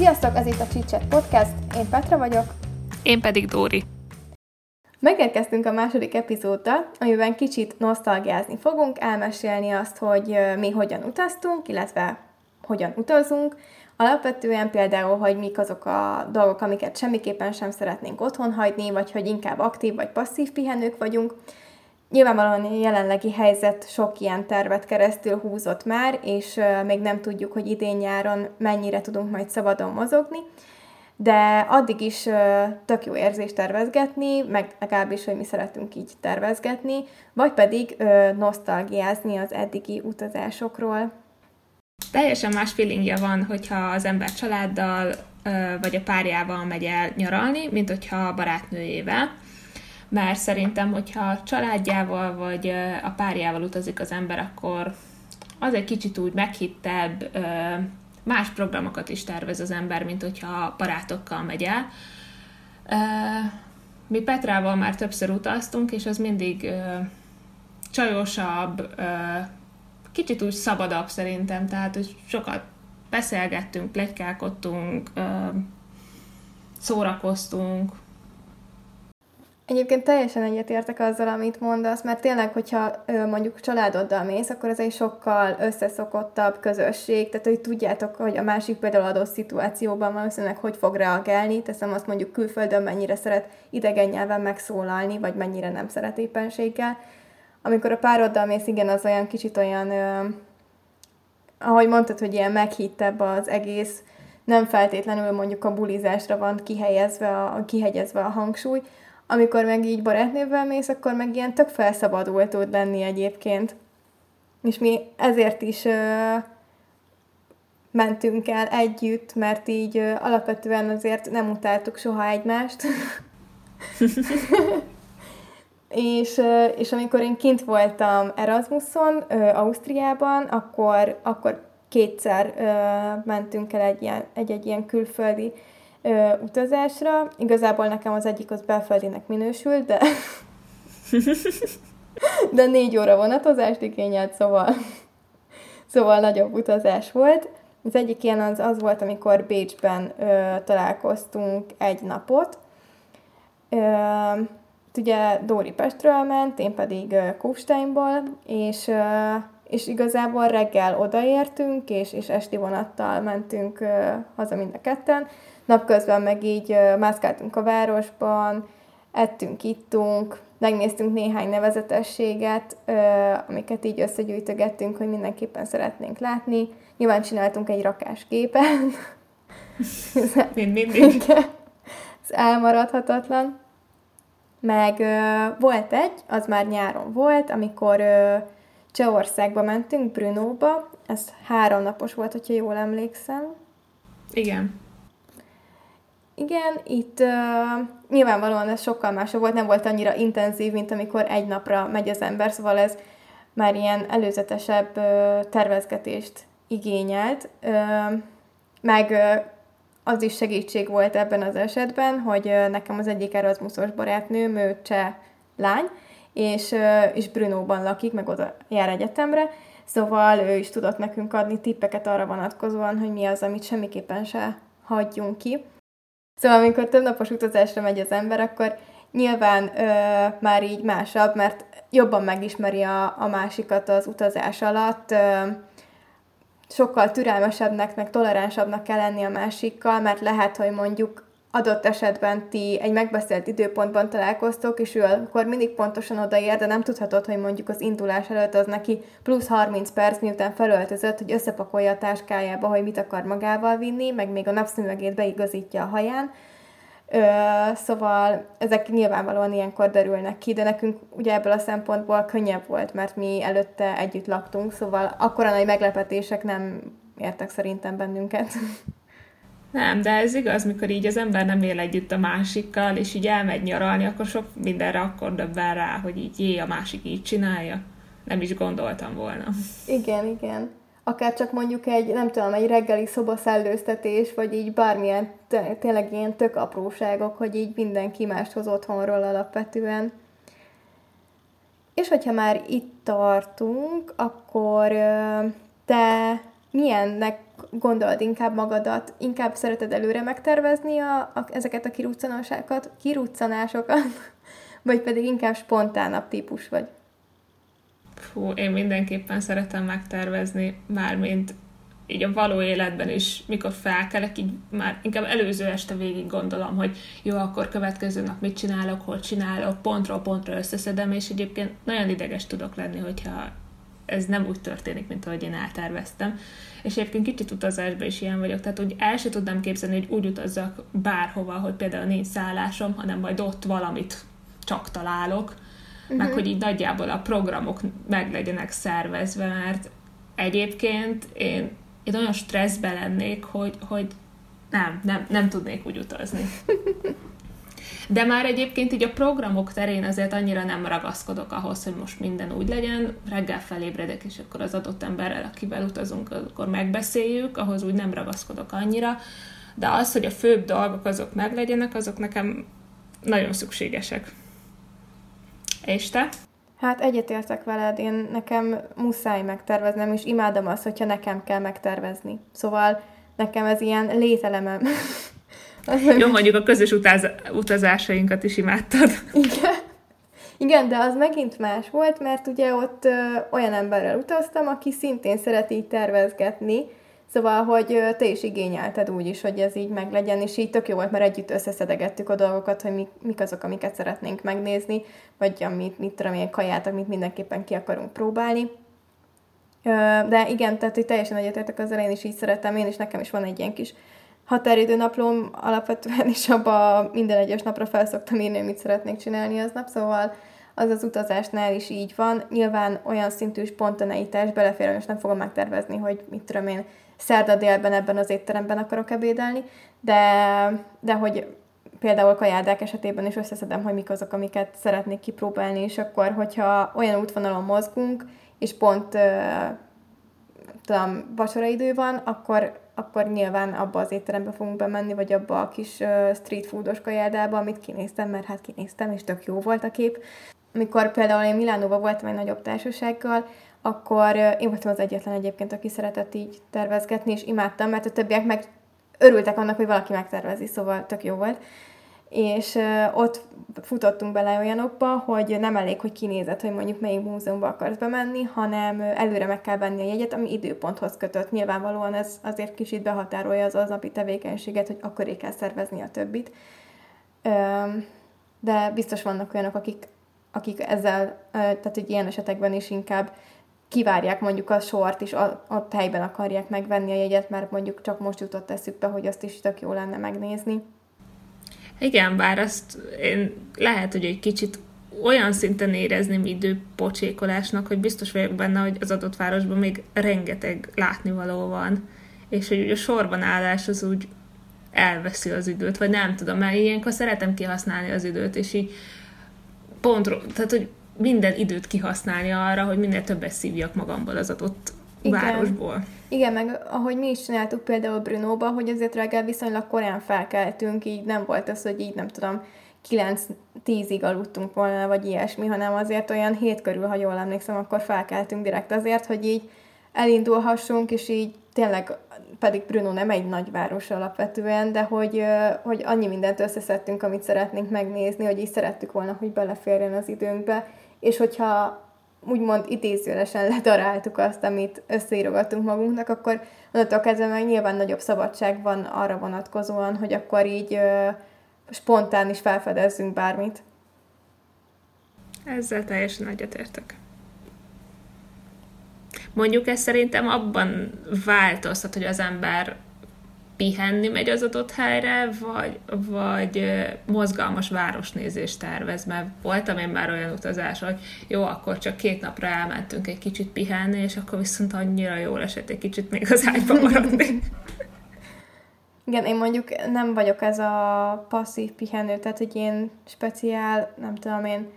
Sziasztok, ez itt a Csicset Podcast, én Petra vagyok. Én pedig Dóri. Megérkeztünk a második epizóddal, amiben kicsit nosztalgiázni fogunk, elmesélni azt, hogy mi hogyan utaztunk, illetve hogyan utazunk, Alapvetően például, hogy mik azok a dolgok, amiket semmiképpen sem szeretnénk otthon hagyni, vagy hogy inkább aktív vagy passzív pihenők vagyunk. Nyilvánvalóan jelenlegi helyzet sok ilyen tervet keresztül húzott már, és még nem tudjuk, hogy idén-nyáron mennyire tudunk majd szabadon mozogni, de addig is tök jó érzés tervezgetni, meg legalábbis, hogy mi szeretünk így tervezgetni, vagy pedig nosztalgiázni az eddigi utazásokról. Teljesen más feelingje van, hogyha az ember családdal vagy a párjával megy el nyaralni, mint hogyha a barátnőjével mert szerintem, hogyha családjával vagy a párjával utazik az ember, akkor az egy kicsit úgy meghittebb, más programokat is tervez az ember, mint hogyha barátokkal megy el. Mi Petrával már többször utaztunk, és az mindig csajosabb, kicsit úgy szabadabb szerintem, tehát hogy sokat beszélgettünk, plegykálkodtunk, szórakoztunk, Egyébként teljesen egyetértek azzal, amit mondasz, mert tényleg, hogyha mondjuk családoddal mész, akkor ez egy sokkal összeszokottabb közösség, tehát hogy tudjátok, hogy a másik például adott szituációban valószínűleg hogy fog reagálni, teszem azt mondjuk külföldön mennyire szeret idegen nyelven megszólalni, vagy mennyire nem szeret éppenséggel. Amikor a pároddal mész, igen, az olyan kicsit olyan, ahogy mondtad, hogy ilyen meghittebb az egész, nem feltétlenül mondjuk a bulizásra van kihelyezve a, kihegyezve a hangsúly, amikor meg így barátnővel mész, akkor meg ilyen tök felszabadult tud lenni egyébként. És mi ezért is ö, mentünk el együtt, mert így ö, alapvetően azért nem utáltuk soha egymást. és, és amikor én kint voltam Erasmuson, ö, Ausztriában, akkor, akkor kétszer ö, mentünk el egy, ilyen, egy-egy ilyen külföldi ö, utazásra. Igazából nekem az egyik az belföldinek minősült, de de négy óra vonatozást igényelt, szóval, szóval nagyobb utazás volt. Az egyik ilyen az, az volt, amikor Bécsben ö, találkoztunk egy napot. Ö, ugye Dóri Pestről ment, én pedig ö, Kufsteinból, és, ö, és igazából reggel odaértünk, és, és esti vonattal mentünk ö, haza mind a ketten, napközben meg így mászkáltunk a városban, ettünk, ittunk, megnéztünk néhány nevezetességet, amiket így összegyűjtögettünk, hogy mindenképpen szeretnénk látni. Nyilván csináltunk egy rakásképet. Mind mindig. Ez elmaradhatatlan. Meg volt egy, az már nyáron volt, amikor Csehországba mentünk, Brunóba. Ez három napos volt, hogyha jól emlékszem. Igen. Igen, itt uh, nyilvánvalóan ez sokkal másabb volt, nem volt annyira intenzív, mint amikor egy napra megy az ember, szóval ez már ilyen előzetesebb uh, tervezgetést igényelt, uh, meg uh, az is segítség volt ebben az esetben, hogy nekem az egyik Erasmusos barátnőm, ő cseh lány, és, és Brunóban lakik, meg oda jár egyetemre, szóval ő is tudott nekünk adni tippeket arra vonatkozóan, hogy mi az, amit semmiképpen se hagyjunk ki. Szóval amikor több napos utazásra megy az ember, akkor nyilván ö, már így másabb, mert jobban megismeri a, a másikat az utazás alatt, ö, sokkal türelmesebbnek, meg toleránsabbnak kell lenni a másikkal, mert lehet, hogy mondjuk adott esetben ti egy megbeszélt időpontban találkoztok, és ő akkor mindig pontosan odaér, de nem tudhatod, hogy mondjuk az indulás előtt az neki plusz 30 perc, miután felöltözött, hogy összepakolja a táskájába, hogy mit akar magával vinni, meg még a napszemüvegét beigazítja a haján. Ö, szóval ezek nyilvánvalóan ilyenkor derülnek ki, de nekünk ugye ebből a szempontból könnyebb volt, mert mi előtte együtt laktunk, szóval akkora nagy meglepetések nem értek szerintem bennünket. Nem, de ez igaz, mikor így az ember nem él együtt a másikkal, és így elmegy nyaralni, akkor sok mindenre akkor döbben rá, hogy így jé, a másik így csinálja. Nem is gondoltam volna. Igen, igen. Akár csak mondjuk egy, nem tudom, egy reggeli szobaszellőztetés, vagy így bármilyen, tényleg ilyen tök apróságok, hogy így mindenki mást hoz otthonról alapvetően. És hogyha már itt tartunk, akkor te milyennek gondolod inkább magadat, inkább szereted előre megtervezni a, a, ezeket a kiruccanásokat, kiruccanásokat, vagy pedig inkább spontánabb típus vagy? Fú, én mindenképpen szeretem megtervezni, mármint így a való életben is, mikor felkelek, így már inkább előző este végig gondolom, hogy jó, akkor következő nap mit csinálok, hol csinálok, pontról pontra összeszedem, és egyébként nagyon ideges tudok lenni, hogyha ez nem úgy történik, mint ahogy én elterveztem. És egyébként kicsit utazásban is ilyen vagyok, tehát úgy el sem tudnám képzelni, hogy úgy utazzak bárhova, hogy például nincs szállásom, hanem majd ott valamit csak találok, uh-huh. meg mhm. hogy így nagyjából a programok meg legyenek szervezve, mert egyébként én, én olyan stresszben lennék, hogy, hogy nem, nem, nem tudnék úgy utazni. De már egyébként így a programok terén azért annyira nem ragaszkodok ahhoz, hogy most minden úgy legyen. Reggel felébredek, és akkor az adott emberrel, akivel utazunk, akkor megbeszéljük, ahhoz úgy nem ragaszkodok annyira. De az, hogy a főbb dolgok azok meglegyenek, azok nekem nagyon szükségesek. És te? Hát egyetértek veled, én nekem muszáj megterveznem, és imádom azt, hogyha nekem kell megtervezni. Szóval nekem ez ilyen lételemem. Jó, mondjuk a közös utaz, utazásainkat is imádtad. Igen. Igen, de az megint más volt, mert ugye ott ö, olyan emberrel utaztam, aki szintén szeret így tervezgetni, Szóval, hogy te is igényelted úgy is, hogy ez így meglegyen, és így tök jó volt, mert együtt összeszedegettük a dolgokat, hogy mik, mik azok, amiket szeretnénk megnézni, vagy amit, mit tudom én, kaját, amit mindenképpen ki akarunk próbálni. De igen, tehát hogy teljesen egyetértek az én is így szeretem, én is nekem is van egy ilyen kis határidő naplóm alapvetően, és abba minden egyes napra felszoktam írni, mit szeretnék csinálni aznap, szóval az az utazásnál is így van. Nyilván olyan szintű spontaneitás belefér, és nem fogom megtervezni, hogy mit tudom én, szerda délben ebben az étteremben akarok ebédelni, de, de hogy például kajádák esetében is összeszedem, hogy mik azok, amiket szeretnék kipróbálni, és akkor, hogyha olyan útvonalon mozgunk, és pont tudom, vacsoraidő van, akkor, akkor nyilván abba az étterembe fogunk bemenni, vagy abba a kis street foodos kajádába, amit kinéztem, mert hát kinéztem, és tök jó volt a kép. Amikor például én Milánóban voltam egy nagyobb társasággal, akkor én voltam az egyetlen egyébként, aki szeretett így tervezgetni, és imádtam, mert a többiek meg örültek annak, hogy valaki megtervezi, szóval tök jó volt. És ott futottunk bele olyanokba, hogy nem elég, hogy kinézed, hogy mondjuk melyik múzeumba akarsz bemenni, hanem előre meg kell venni a jegyet, ami időponthoz kötött. Nyilvánvalóan ez azért kicsit behatárolja az aznapi tevékenységet, hogy akkor kell szervezni a többit. De biztos vannak olyanok, akik, akik ezzel, tehát hogy ilyen esetekben is inkább kivárják mondjuk a sort, és a helyben akarják megvenni a jegyet, mert mondjuk csak most jutott eszükbe, hogy azt is tök jó lenne megnézni. Igen, bár azt én lehet, hogy egy kicsit olyan szinten érezném időpocsékolásnak, hogy biztos vagyok benne, hogy az adott városban még rengeteg látnivaló van, és hogy a sorban állás az úgy elveszi az időt, vagy nem tudom, mert ilyenkor szeretem kihasználni az időt, és így pont, tehát hogy minden időt kihasználni arra, hogy minél többet szívjak magamból az adott Igen. városból. Igen, meg ahogy mi is csináltuk például Brunóba, hogy azért reggel viszonylag korán felkeltünk, így nem volt az, hogy így nem tudom, 9-10-ig aludtunk volna, vagy ilyesmi, hanem azért olyan hét körül, ha jól emlékszem, akkor felkeltünk direkt azért, hogy így elindulhassunk, és így tényleg, pedig Bruno nem egy nagyváros alapvetően, de hogy, hogy annyi mindent összeszedtünk, amit szeretnénk megnézni, hogy így szerettük volna, hogy beleférjen az időnkbe, és hogyha úgymond idézőlesen ledaráltuk azt, amit összeírogattunk magunknak, akkor onnantól kezdve meg nyilván nagyobb szabadság van arra vonatkozóan, hogy akkor így ö, spontán is felfedezzünk bármit. Ezzel teljesen egyetértek. Mondjuk ez szerintem abban változtat, hogy az ember pihenni megy az adott helyre, vagy, vagy mozgalmas városnézést tervez, mert voltam én már olyan utazás, hogy jó, akkor csak két napra elmentünk egy kicsit pihenni, és akkor viszont annyira jól esett egy kicsit még az ágyban maradni. Igen, én mondjuk nem vagyok ez a passzív pihenő, tehát hogy én speciál, nem tudom én,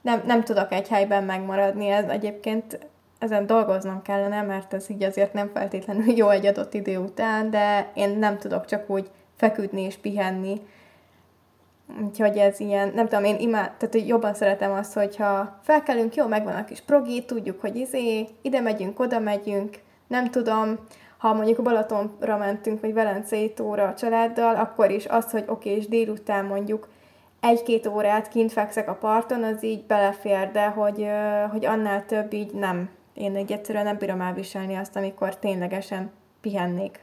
nem, nem tudok egy helyben megmaradni, ez egyébként ezen dolgoznom kellene, mert ez így azért nem feltétlenül jó egy adott idő után, de én nem tudok csak úgy feküdni és pihenni. Úgyhogy ez ilyen, nem tudom, én imád, tehát jobban szeretem azt, hogyha felkelünk, jó, megvan a kis progi, tudjuk, hogy izé, ide megyünk, oda megyünk, nem tudom, ha mondjuk Balatonra mentünk, vagy Velencei tóra a családdal, akkor is az, hogy oké, okay, és délután mondjuk egy-két órát kint fekszek a parton, az így belefér, de hogy, hogy annál több így nem. Én egy egyszerűen nem bírom elviselni azt, amikor ténylegesen pihennék.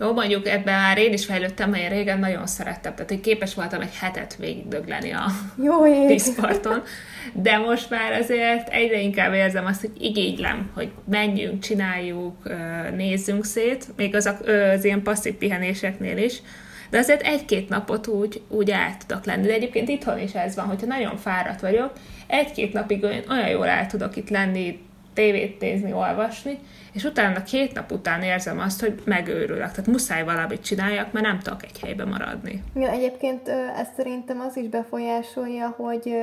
Jó, mondjuk ebben már én is fejlődtem, mert én régen nagyon szerettem, tehát én képes voltam egy hetet végigdögleni a Jó vízparton, de most már azért egyre inkább érzem azt, hogy igénylem, hogy menjünk, csináljuk, nézzünk szét, még az, az ilyen passzív pihenéseknél is, de azért egy-két napot úgy, úgy el tudok lenni. De egyébként itthon is ez van, hogyha nagyon fáradt vagyok, egy-két napig olyan jól el tudok itt lenni, tévét nézni, olvasni, és utána két nap után érzem azt, hogy megőrülök. Tehát muszáj valamit csináljak, mert nem tudok egy helyben maradni. Igen, egyébként ezt szerintem az is befolyásolja, hogy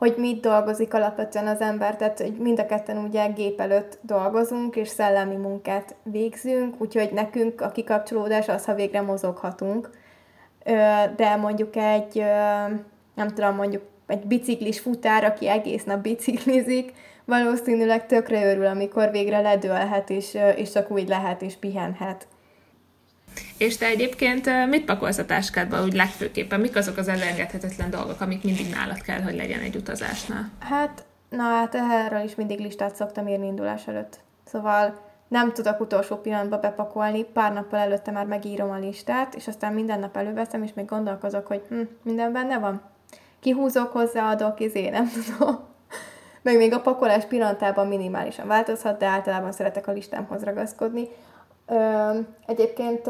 hogy mit dolgozik alapvetően az ember, tehát hogy mind a ketten ugye gép előtt dolgozunk, és szellemi munkát végzünk, úgyhogy nekünk a kikapcsolódás az, ha végre mozoghatunk, de mondjuk egy, nem tudom, mondjuk egy biciklis futár, aki egész nap biciklizik, valószínűleg tökre örül, amikor végre ledőlhet, és, és csak úgy lehet, és pihenhet. És te egyébként mit pakolsz a táskádba úgy legfőképpen? Mik azok az elengedhetetlen dolgok, amik mindig nálad kell, hogy legyen egy utazásnál? Hát, na hát erről is mindig listát szoktam írni indulás előtt. Szóval nem tudok utolsó pillanatban bepakolni, pár nappal előtte már megírom a listát, és aztán minden nap előveszem, és még gondolkozok, hogy hm, minden benne van. Kihúzok, hozzáadok, izé, nem tudom. Meg még a pakolás pillanatában minimálisan változhat, de általában szeretek a listámhoz ragaszkodni. Ö, egyébként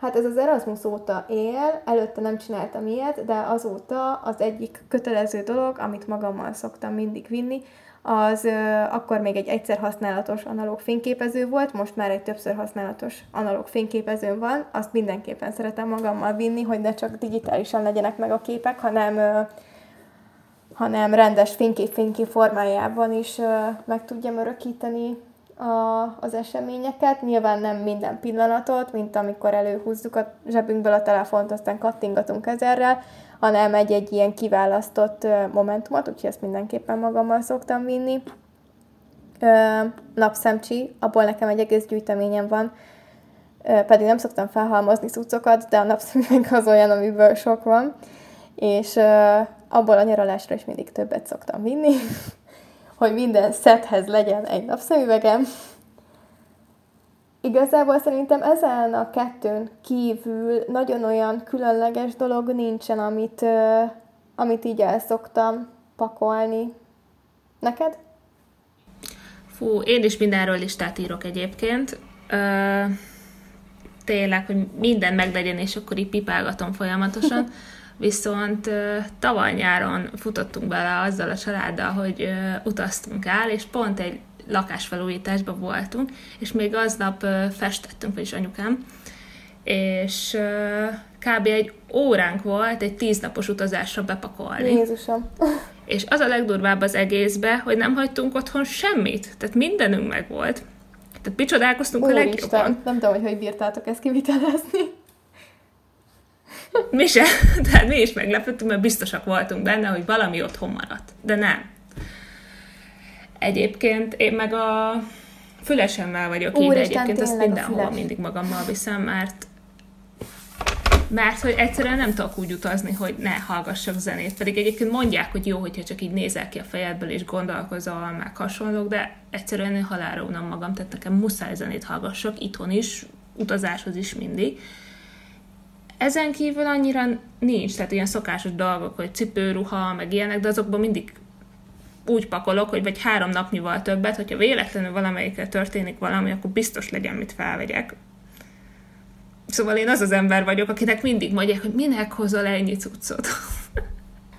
hát ez az Erasmus óta él, előtte nem csináltam ilyet, de azóta az egyik kötelező dolog, amit magammal szoktam mindig vinni, az ö, akkor még egy egyszer használatos analóg fényképező volt, most már egy többször használatos analóg fényképező van, azt mindenképpen szeretem magammal vinni, hogy ne csak digitálisan legyenek meg a képek, hanem ö, hanem rendes fénykép-fénykép formájában is ö, meg tudjam örökíteni a, az eseményeket. Nyilván nem minden pillanatot, mint amikor előhúzzuk a zsebünkből a telefont, aztán kattingatunk ezerrel, hanem egy-egy ilyen kiválasztott momentumot, úgyhogy ezt mindenképpen magammal szoktam vinni. Ö, napszemcsi, abból nekem egy egész gyűjteményem van, ö, pedig nem szoktam felhalmozni cuccokat, de a napszemüveg az olyan, amiből sok van, és ö, abból a nyaralásra is mindig többet szoktam vinni, hogy minden szethez legyen egy napszemüvegem. Igazából szerintem ezen a kettőn kívül nagyon olyan különleges dolog nincsen, amit, amit így el szoktam pakolni. Neked? Fú, én is mindenről listát írok egyébként. Ö, tényleg, hogy minden meglegyen, és akkor így pipálgatom folyamatosan. Viszont tavaly nyáron futottunk bele azzal a családdal, hogy utaztunk el, és pont egy lakásfelújításban voltunk, és még aznap festettünk, vagyis anyukám, és kb. egy óránk volt egy tíznapos utazásra bepakolni. Jézusom! És az a legdurvább az egészbe, hogy nem hagytunk otthon semmit, tehát mindenünk meg volt. Tehát picsodálkoztunk a legjobban. Nem tudom, hogy hogy bírtátok ezt kivitelezni. Mi se, tehát mi is meglepődtünk, mert biztosak voltunk benne, hogy valami otthon maradt. De nem. Egyébként én meg a fülesemmel vagyok így, de egyébként azt mindenhol mindig magammal viszem, mert mert hogy egyszerűen nem tudok úgy utazni, hogy ne hallgassak zenét. Pedig egyébként mondják, hogy jó, hogyha csak így nézel ki a fejedből és gondolkozol, meg hasonlók, de egyszerűen én halálra unom magam, tehát nekem muszáj zenét hallgassak, itthon is, utazáshoz is mindig. Ezen kívül annyira nincs, tehát ilyen szokásos dolgok, hogy cipőruha, meg ilyenek, de azokban mindig úgy pakolok, hogy vagy három napnyival többet, hogyha véletlenül valamelyikre történik valami, akkor biztos legyen, mit felvegyek. Szóval én az az ember vagyok, akinek mindig mondják, hogy minek hozol ennyi cuccot.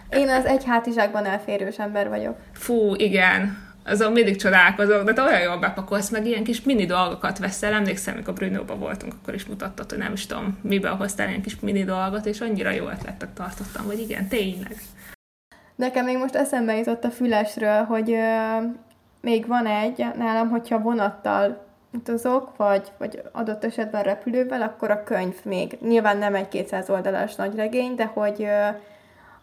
Én az egy hátizsákban elférős ember vagyok. Fú, igen azon mindig csodálkozok, de te olyan jól bepakolsz, meg ilyen kis mini dolgokat veszel. Emlékszem, amikor Brunóba voltunk, akkor is mutattad, hogy nem is tudom, miben hoztál ilyen kis mini dolgot, és annyira jó ötletet tartottam, hogy igen, tényleg. Nekem még most eszembe jutott a fülesről, hogy ö, még van egy nálam, hogyha vonattal utazok, vagy, vagy adott esetben repülővel, akkor a könyv még. Nyilván nem egy 200 oldalas nagy regény, de hogy ö,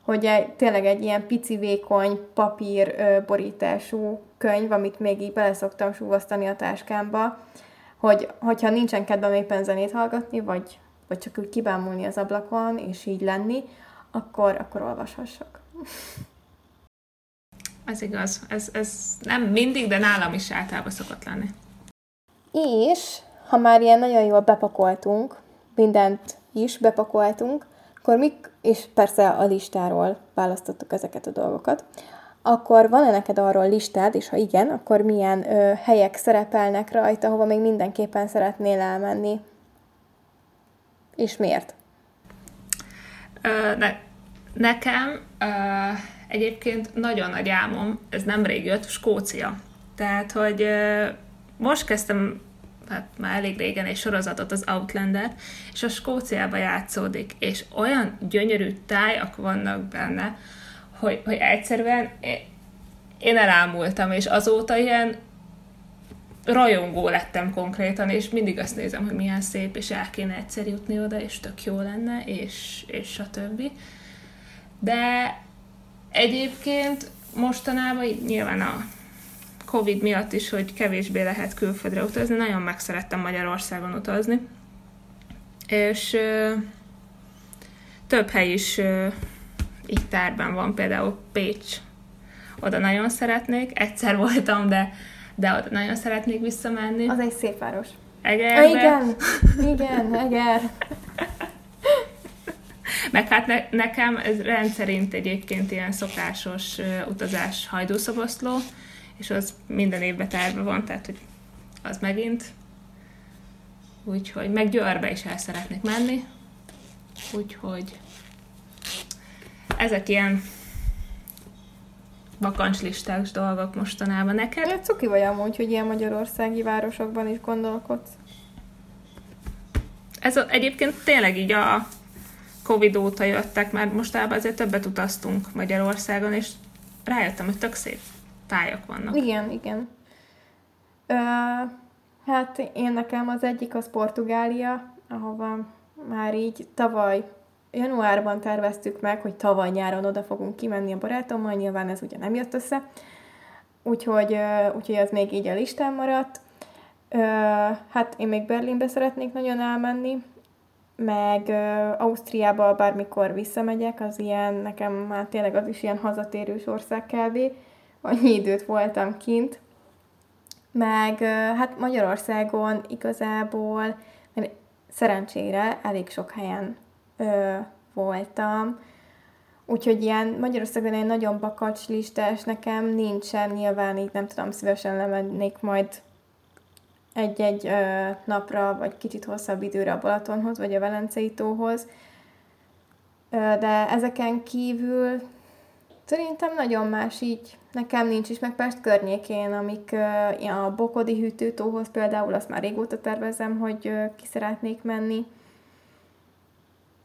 hogy egy, tényleg egy ilyen pici, vékony papír ö, borítású könyv, amit még így bele szoktam súvasztani a táskámba, hogy hogyha nincsen kedvem éppen zenét hallgatni, vagy, vagy csak úgy kibámulni az ablakon, és így lenni, akkor, akkor olvashassak. Ez igaz. Ez, ez nem mindig, de nálam is általában szokott lenni. És, ha már ilyen nagyon jól bepakoltunk, mindent is bepakoltunk, akkor mik, és persze a listáról választottuk ezeket a dolgokat, akkor van-e neked arról listád, és ha igen, akkor milyen ö, helyek szerepelnek rajta, hova még mindenképpen szeretnél elmenni? És miért? Ö, ne, nekem ö, egyébként nagyon nagy álmom, ez nem rég jött, Skócia. Tehát, hogy ö, most kezdtem hát már elég régen egy sorozatot, az Outlander, és a Skóciába játszódik, és olyan gyönyörű tájak vannak benne, hogy, hogy egyszerűen én elámultam, és azóta ilyen rajongó lettem konkrétan, és mindig azt nézem, hogy milyen szép, és el kéne egyszer jutni oda, és tök jó lenne, és, és többi. De egyébként mostanában nyilván a Covid miatt is, hogy kevésbé lehet külföldre utazni, nagyon megszerettem Magyarországon utazni. És ö, több hely is ö, így tárban van, például Pécs. Oda nagyon szeretnék, egyszer voltam, de, de oda nagyon szeretnék visszamenni. Az egy szép város. Egerbe. Igen, igen, Eger. Meg hát ne, nekem ez rendszerint egyébként ilyen szokásos uh, utazás hajdúszoboszló, és az minden évben terve van, tehát hogy az megint. Úgyhogy meg Győrbe is el szeretnék menni. Úgyhogy ezek ilyen vakancslistás dolgok mostanában neked. Ja, cuki vagy amúgy, hogy ilyen magyarországi városokban is gondolkodsz. Ez a, egyébként tényleg így a Covid óta jöttek, mert mostában azért többet utaztunk Magyarországon, és rájöttem, hogy tök szép tájak vannak. Igen, igen. Ö, hát én nekem az egyik az Portugália, ahova már így tavaly januárban terveztük meg, hogy tavaly nyáron oda fogunk kimenni a barátommal, nyilván ez ugye nem jött össze, úgyhogy, úgyhogy ez még így a listán maradt. Hát én még Berlinbe szeretnék nagyon elmenni, meg Ausztriába bármikor visszamegyek, az ilyen, nekem már tényleg az is ilyen hazatérős ország kb. Annyi időt voltam kint. Meg hát Magyarországon igazából szerencsére elég sok helyen ö, voltam. Úgyhogy ilyen Magyarországon egy nagyon bakacs listás nekem nincsen, nyilván így nem tudom, szívesen lemennék majd egy-egy ö, napra, vagy kicsit hosszabb időre a Balatonhoz, vagy a Velencei tóhoz. Ö, de ezeken kívül szerintem nagyon más így nekem nincs is, meg Pest környékén, amik a Bokodi hűtőtóhoz például, azt már régóta tervezem, hogy ö, ki szeretnék menni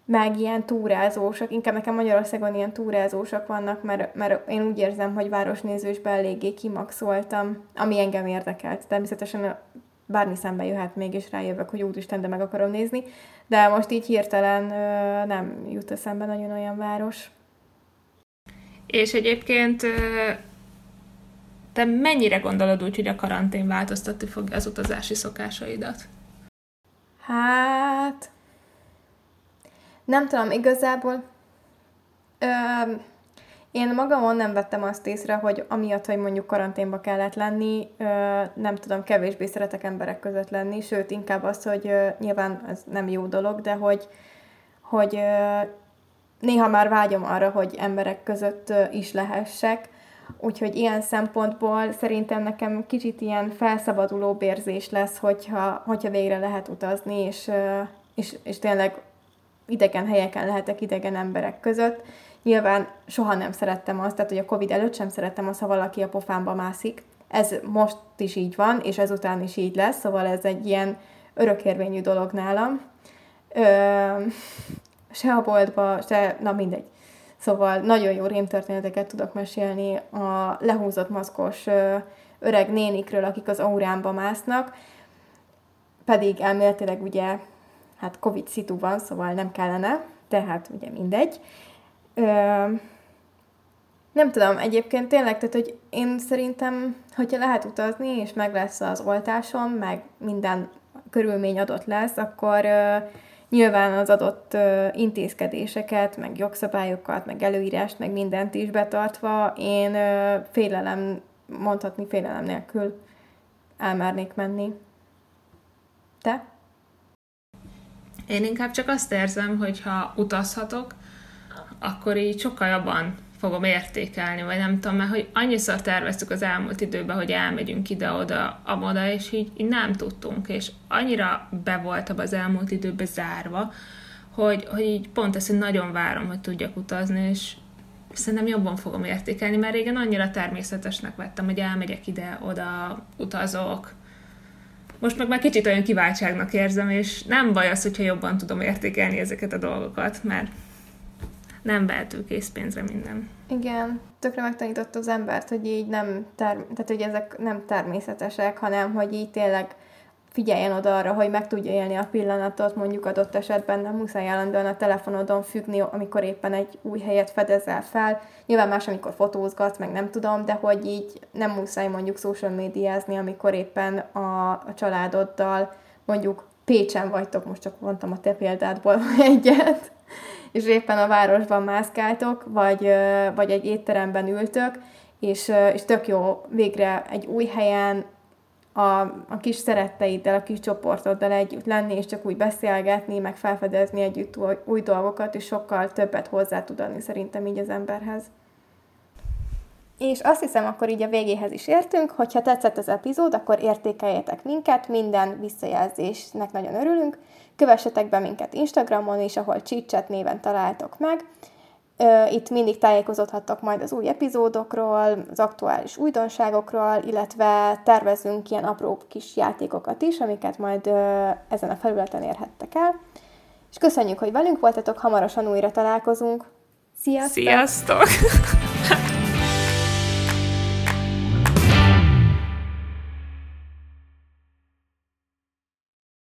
meg ilyen túrázósak, inkább nekem Magyarországon ilyen túrázósak vannak, mert, mert én úgy érzem, hogy városnézősben eléggé kimaxoltam, ami engem érdekelt. Természetesen bármi szembe jöhet még, és rájövök, hogy úristen, de meg akarom nézni, de most így hirtelen nem jut eszembe nagyon olyan város. És egyébként te mennyire gondolod úgy, hogy a karantén változtatni fogja az utazási szokásaidat? Hát, nem tudom, igazából ö, én magamon nem vettem azt észre, hogy amiatt, hogy mondjuk karanténba kellett lenni, ö, nem tudom, kevésbé szeretek emberek között lenni, sőt, inkább az, hogy ö, nyilván ez nem jó dolog, de hogy, hogy ö, néha már vágyom arra, hogy emberek között ö, is lehessek, Úgyhogy ilyen szempontból szerintem nekem kicsit ilyen felszabaduló érzés lesz, hogyha, hogyha végre lehet utazni, és, és, és tényleg idegen helyeken lehetek idegen emberek között. Nyilván soha nem szerettem azt, tehát hogy a Covid előtt sem szerettem azt, ha valaki a pofámba mászik. Ez most is így van, és ezután is így lesz, szóval ez egy ilyen örökérvényű dolog nálam. Ö, se a boltba, se, na mindegy. Szóval nagyon jó rémtörténeteket tudok mesélni a lehúzott maszkos ö, öreg nénikről, akik az aurámba másznak, pedig elméletileg ugye hát Covid szitu van, szóval nem kellene, tehát ugye mindegy. Ö, Nem tudom, egyébként tényleg, tehát hogy én szerintem, hogyha lehet utazni, és meg lesz az oltásom, meg minden körülmény adott lesz, akkor uh, nyilván az adott intézkedéseket, meg jogszabályokat, meg előírást, meg mindent is betartva, én félelem, mondhatni félelem nélkül elmernék menni. Te? Én inkább csak azt érzem, hogy ha utazhatok, akkor így sokkal jobban fogom értékelni, vagy nem tudom, mert hogy annyiszor terveztük az elmúlt időben, hogy elmegyünk ide-oda, amoda, és így, így nem tudtunk, és annyira be voltam az elmúlt időben zárva, hogy, hogy így pont ezt, hogy nagyon várom, hogy tudjak utazni, és szerintem jobban fogom értékelni, mert régen annyira természetesnek vettem, hogy elmegyek ide-oda, utazok, most meg már kicsit olyan kiváltságnak érzem, és nem baj az, hogyha jobban tudom értékelni ezeket a dolgokat, mert nem vehető készpénzre minden. Igen, tökre megtanította az embert, hogy így nem, term- tehát hogy ezek nem természetesek, hanem hogy így tényleg figyeljen oda arra, hogy meg tudja élni a pillanatot, mondjuk adott esetben nem muszáj állandóan a telefonodon függni, amikor éppen egy új helyet fedezel fel. Nyilván más, amikor fotózgatsz, meg nem tudom, de hogy így nem muszáj mondjuk social médiázni, amikor éppen a, a családoddal mondjuk Pécsen vagytok, most csak mondtam a te példádból egyet, és éppen a városban mászkáltok, vagy, vagy egy étteremben ültök, és, és tök jó végre egy új helyen a, a kis szeretteiddel, a kis csoportoddal együtt lenni, és csak úgy beszélgetni, meg felfedezni együtt új, új dolgokat, és sokkal többet hozzá tud adni szerintem így az emberhez. És azt hiszem, akkor így a végéhez is értünk, hogyha tetszett az epizód, akkor értékeljetek minket, minden visszajelzésnek nagyon örülünk. Kövessetek be minket Instagramon is, ahol Csicset néven találtok meg. Itt mindig tájékozódhattok majd az új epizódokról, az aktuális újdonságokról, illetve tervezünk ilyen apró kis játékokat is, amiket majd ezen a felületen érhettek el. És köszönjük, hogy velünk voltatok, hamarosan újra találkozunk. Sziasztok! Sziasztok!